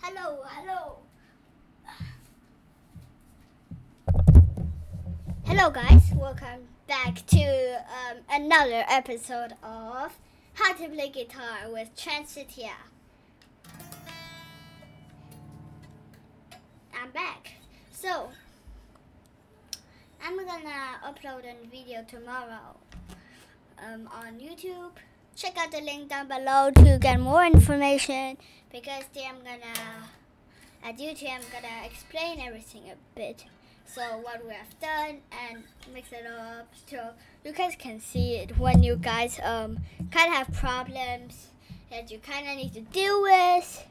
Hello, hello. Hello, guys. Welcome back to um, another episode of How to Play Guitar with Transitia. I'm back. So, I'm gonna upload a video tomorrow um, on YouTube. Check out the link down below to get more information because there I'm gonna at YouTube I'm gonna explain everything a bit. So what we have done and mix it up so you guys can see it when you guys um kind of have problems that you kind of need to deal with.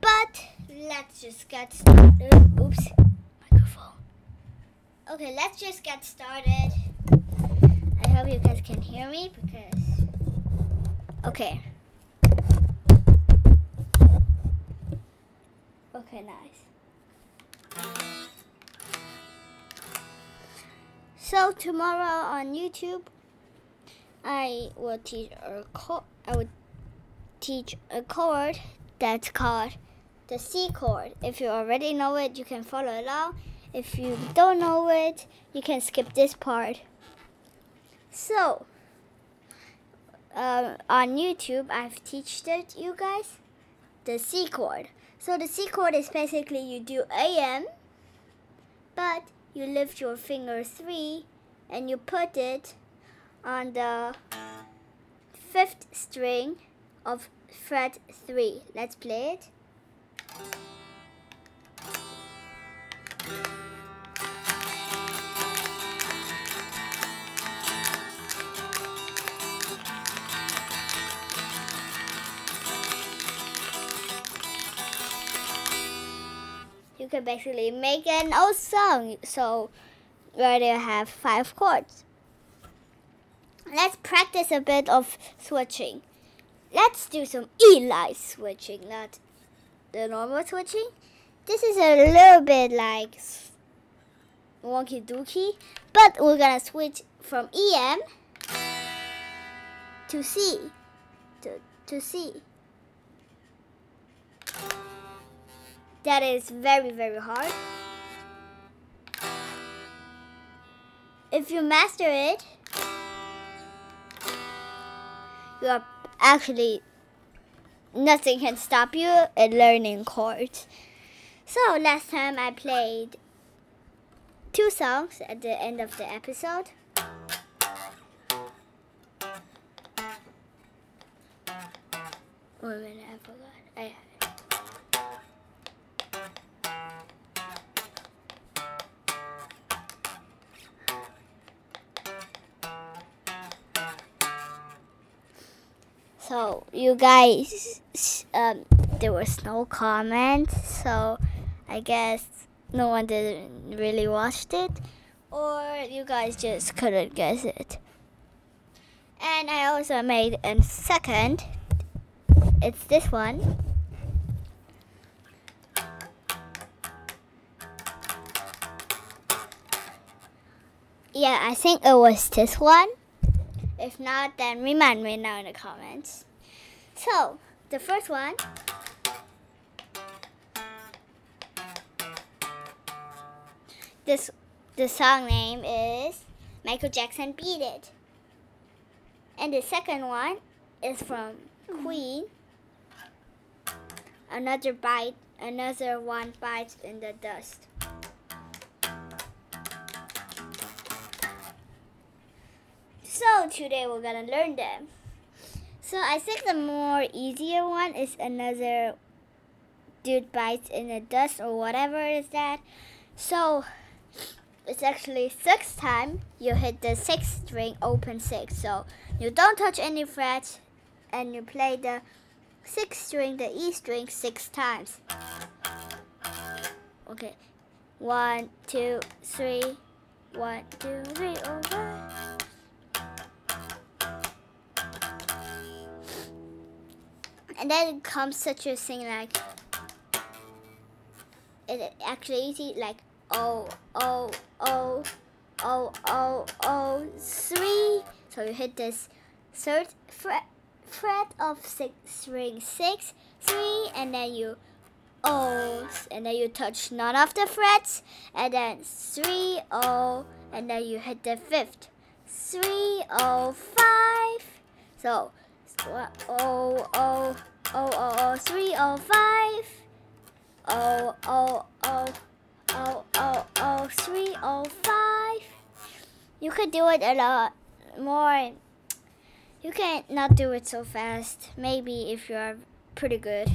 But let's just get started. Oops, microphone. Okay, let's just get started. I hope you guys can hear me because. Okay. Okay, nice. So tomorrow on YouTube, I will teach a chord. I will teach a chord that's called the C chord. If you already know it, you can follow along. If you don't know it, you can skip this part. So, uh, on YouTube, I've taught it you guys the C chord. So the C chord is basically you do AM, but you lift your finger three and you put it on the fifth string of fret three. Let's play it. You can basically make an old song. So where they have five chords. Let's practice a bit of switching. Let's do some Eli switching, not the normal switching. This is a little bit like wonky dookie, but we're gonna switch from EM to C. To, to C. That is very, very hard. If you master it, you are actually nothing can stop you in learning chords. So last time I played two songs at the end of the episode. Minute, I forgot. I So you guys, um, there was no comments, so I guess no one didn't really watched it, or you guys just couldn't guess it. And I also made a second. It's this one. Yeah, I think it was this one. If not, then remind me now in the comments. So, the first one. This the song name is Michael Jackson Beat It. And the second one is from Queen. Another bite, another one bites in the dust. Today we're gonna learn them. So I think the more easier one is another dude bites in the dust or whatever is that. So it's actually six time you hit the sixth string open six. So you don't touch any frets and you play the sixth string, the E string six times. Okay. One, two, three. One, two, three, over. And then comes such a thing like it actually like oh oh oh oh oh oh three so you hit this third fret fret of six string six three and then you O's, and then you touch none of the frets, and then three O, and then you hit the fifth. Three O five. So O O O O O three O five. O O O O O O three O five. You could do it a lot more. You can not do it so fast. Maybe if you're pretty good.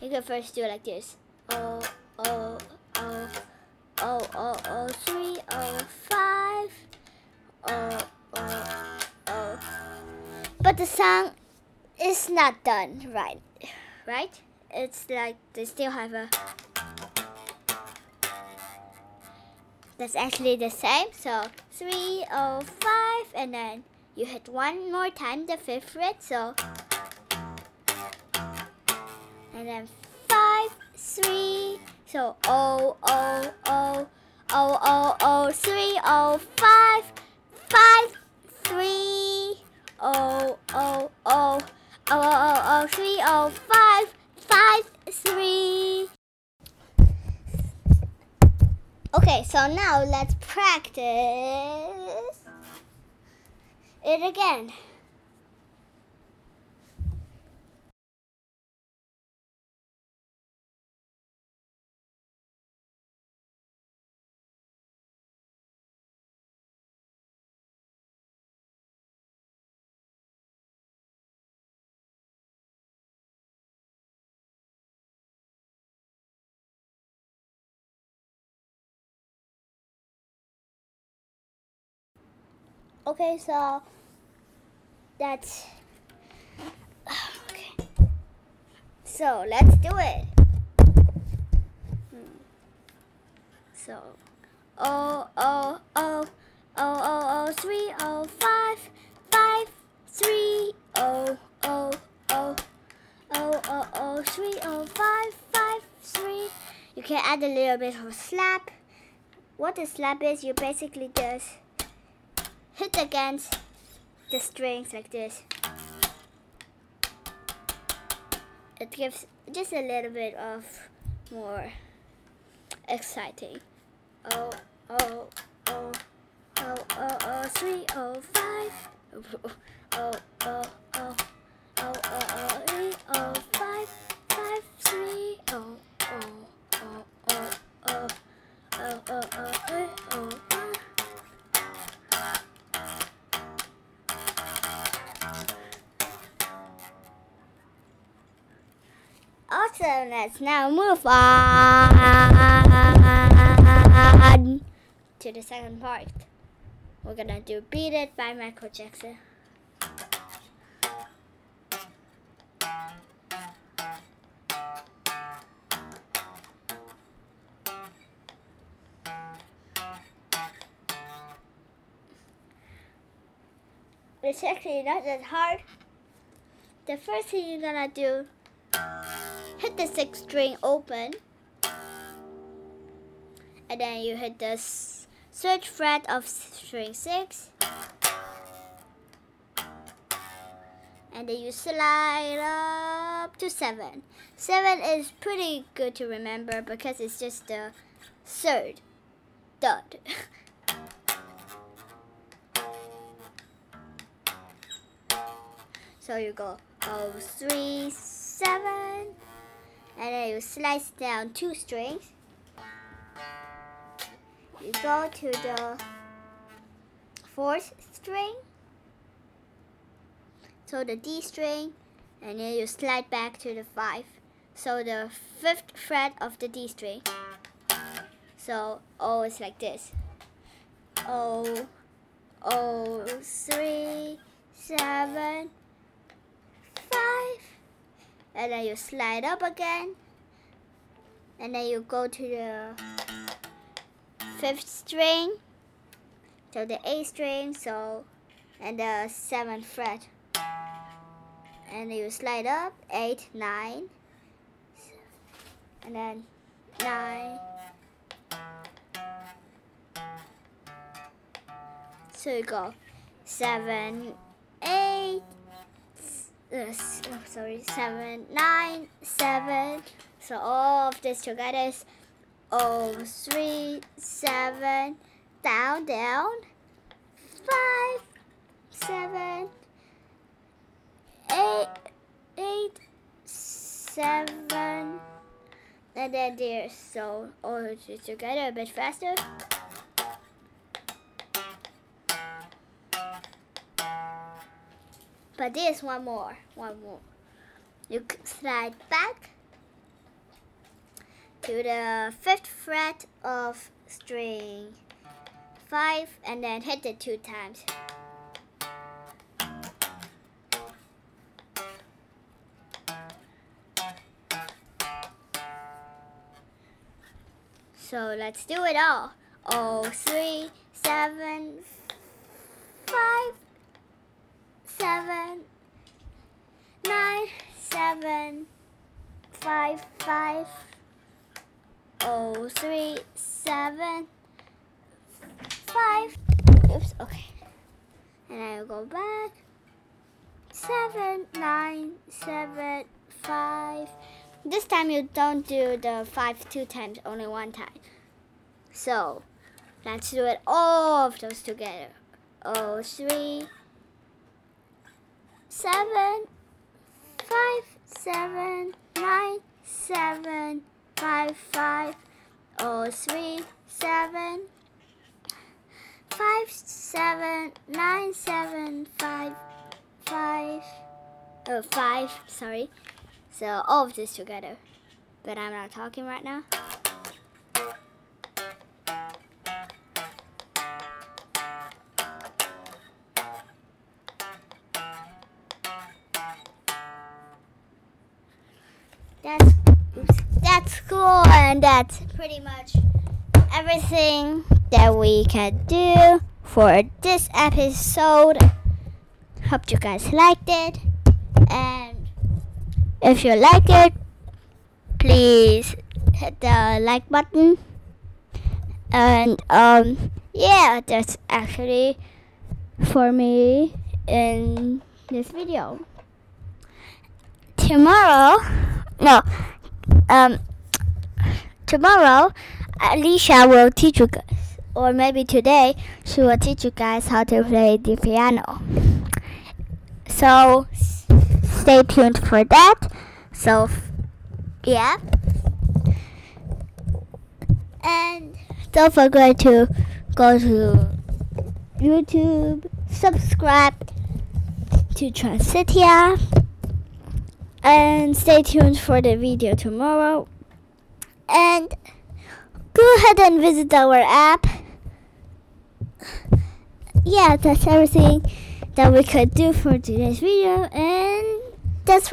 You can first do it like this. Oh, oh, oh, oh, oh, oh, three, oh, five, oh, oh, oh. But the song is not done right, right? It's like they still have a. That's actually the same. So three, oh, five, and then you hit one more time the fifth fret. So and then five, three. So O O O O O O three O five five so now let's practice it again. Okay, so that's okay. So let's do it. Hmm. So, oh, oh, oh, oh, oh, oh, three, oh, five, five, three, oh, oh, oh, oh, oh, oh, three, oh, five, five, three. You can add a little bit of slap. What a slap is, you basically just hit against the strings like this. It gives just a little bit of more exciting. Oh, oh, oh, oh, oh, oh, three, oh, five. Oh, oh, oh, oh, oh, oh, three, oh, five, five, three, oh, oh, oh, oh, oh, oh, oh, oh, three, oh, Awesome, let's now move on to the second part. We're gonna do Beat It by Michael Jackson. It's actually not that hard. The first thing you're gonna do hit the sixth string open. And then you hit the third fret of string six. And then you slide up to seven. Seven is pretty good to remember because it's just the third dot. So you go oh three seven and then you slice down two strings. You go to the fourth string, so the D string, and then you slide back to the five. So the fifth fret of the D string. So oh, O is like this. O, O, three, seven, and then you slide up again. And then you go to the fifth string to the A string so and the seventh fret. And then you slide up eight nine and then nine. So you go seven eight uh, oh, sorry, seven, nine, seven. So all of this together is oh, three, seven, down, down, five, seven, eight, eight, seven, and then there's so all this together a bit faster. But there's one more, one more. You slide back to the fifth fret of string five and then hit it two times. So let's do it all. Oh, three, seven, five, seven, nine, seven, five, five, oh, three, seven, five. Oops, okay. And I'll go back. Seven, nine, seven, five. This time you don't do the five two times, only one time. So, let's do it all of those together. Oh, three, seven, five, seven, nine, seven, five, five, oh, three, seven, five, seven, nine, seven, five, five, oh, five, sorry. So all of this together. But I'm not talking right now. That's that's cool and that's pretty much everything that we can do for this episode. Hope you guys liked it and if you like it please hit the like button and um yeah that's actually for me in this video tomorrow no um tomorrow alicia will teach you guys or maybe today she will teach you guys how to play the piano so stay tuned for that. So, yeah. And don't forget to go to YouTube, subscribe to Transitia, and stay tuned for the video tomorrow. And go ahead and visit our app. Yeah, that's everything that we could do for today's video, and that's